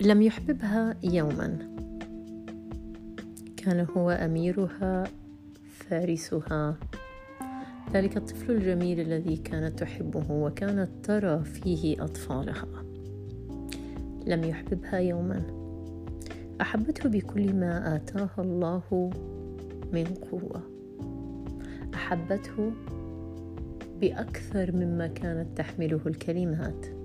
لم يحببها يوما. كان هو أميرها فارسها. ذلك الطفل الجميل الذي كانت تحبه وكانت ترى فيه أطفالها. لم يحببها يوما. أحبته بكل ما آتاها الله من قوة. أحبته بأكثر مما كانت تحمله الكلمات.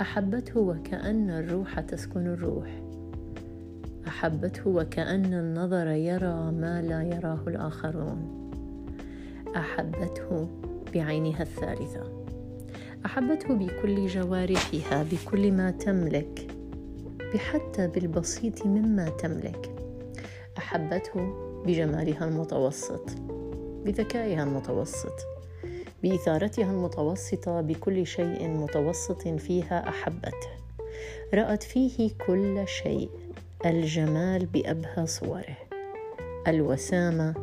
أحبته وكأن الروح تسكن الروح. أحبته وكأن النظر يرى ما لا يراه الآخرون. أحبته بعينها الثالثة. أحبته بكل جوارحها بكل ما تملك بحتى بالبسيط مما تملك. أحبته بجمالها المتوسط بذكائها المتوسط. بإثارتها المتوسطة بكل شيء متوسط فيها أحبته. رأت فيه كل شيء الجمال بأبهى صوره الوسامة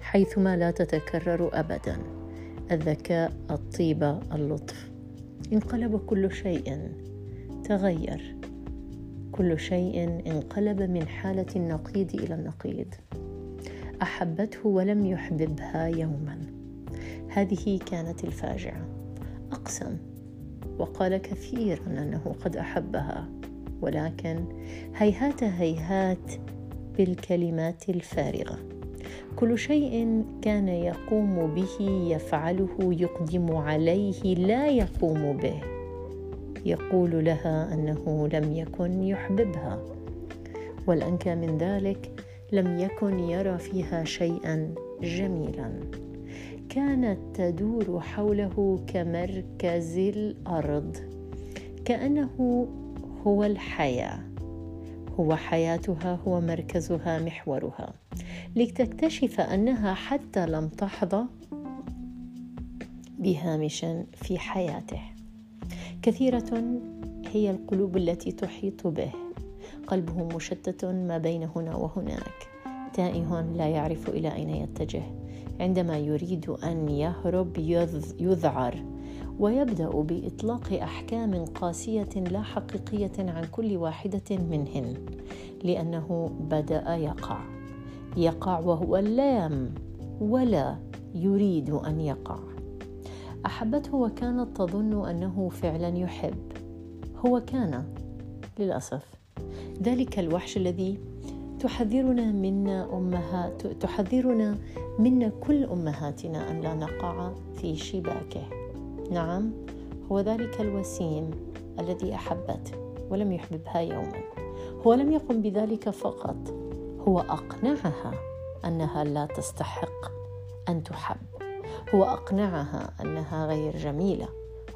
حيثما لا تتكرر ابدا الذكاء الطيبة اللطف. انقلب كل شيء تغير كل شيء انقلب من حالة النقيض إلى النقيض. أحبته ولم يحببها يوما. هذه كانت الفاجعة. أقسم. وقال كثيرا أنه قد أحبها. ولكن هيهات هيهات بالكلمات الفارغة. كل شيء كان يقوم به يفعله يقدم عليه لا يقوم به. يقول لها أنه لم يكن يحببها. والأنكى من ذلك لم يكن يرى فيها شيئا جميلا. كانت تدور حوله كمركز الأرض. كأنه هو الحياة. هو حياتها هو مركزها محورها. لتكتشف أنها حتى لم تحظى بهامش في حياته. كثيرة هي القلوب التي تحيط به. قلبه مشتت ما بين هنا وهناك. تائه لا يعرف إلى أين يتجه عندما يريد أن يهرب يذعر ويبدأ بإطلاق أحكام قاسية لا حقيقية عن كل واحدة منهن لأنه بدأ يقع. يقع وهو لام ولا يريد أن يقع. أحبته وكانت تظن أنه فعلا يحب. هو كان للأسف. ذلك الوحش الذي تحذرنا منا امهات تحذرنا منا كل أمهاتنا أن لا نقع في شباكه. نعم هو ذلك الوسيم الذي احبته ولم يحببها يوما. هو لم يقم بذلك فقط هو أقنعها أنها لا تستحق أن تحب. هو أقنعها أنها غير جميلة.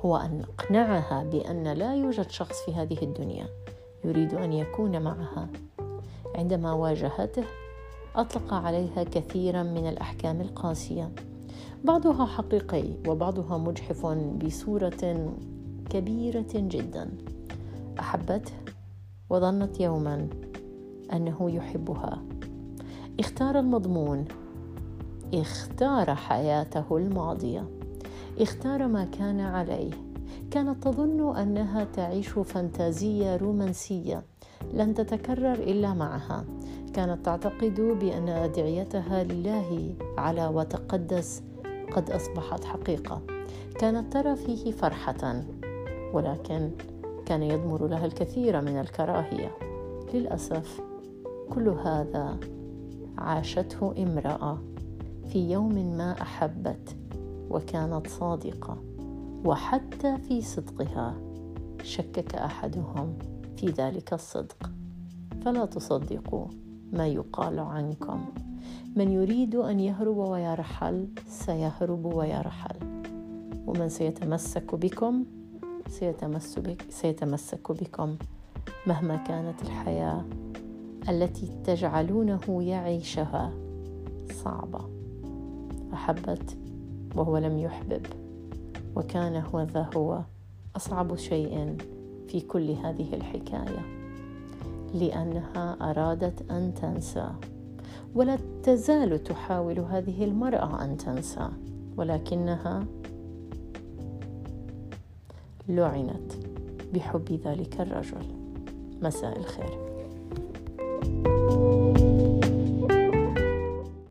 هو أن أقنعها بأن لا يوجد شخص في هذه الدنيا يريد أن يكون معها. عندما واجهته أطلق عليها كثيرا من الأحكام القاسية. بعضها حقيقي وبعضها مجحف بصورة كبيرة جدا. أحبته وظنت يوما أنه يحبها. اختار المضمون. اختار حياته الماضية. اختار ما كان عليه. كانت تظن أنها تعيش فانتازية رومانسية. لن تتكرر إلا معها. كانت تعتقد بأن أدعيتها لله على وتقدس قد أصبحت حقيقة. كانت ترى فيه فرحة ولكن كان يضمر لها الكثير من الكراهية. للأسف كل هذا عاشته امرأة في يوم ما أحبت وكانت صادقة. وحتى في صدقها شكك أحدهم. في ذلك الصدق. فلا تصدقوا ما يقال عنكم. من يريد أن يهرب ويرحل سيهرب ويرحل. ومن سيتمسك بكم سيتمسك, سيتمسك بكم مهما كانت الحياة التي تجعلونه يعيشها صعبة. أحبت وهو لم يحبب وكان هو ذا هو. أصعب شيء في كل هذه الحكاية لأنها أرادت أن تنسى. ولا تزال تحاول هذه المرأة أن تنسى ولكنها لعنت بحب ذلك الرجل. مساء الخير.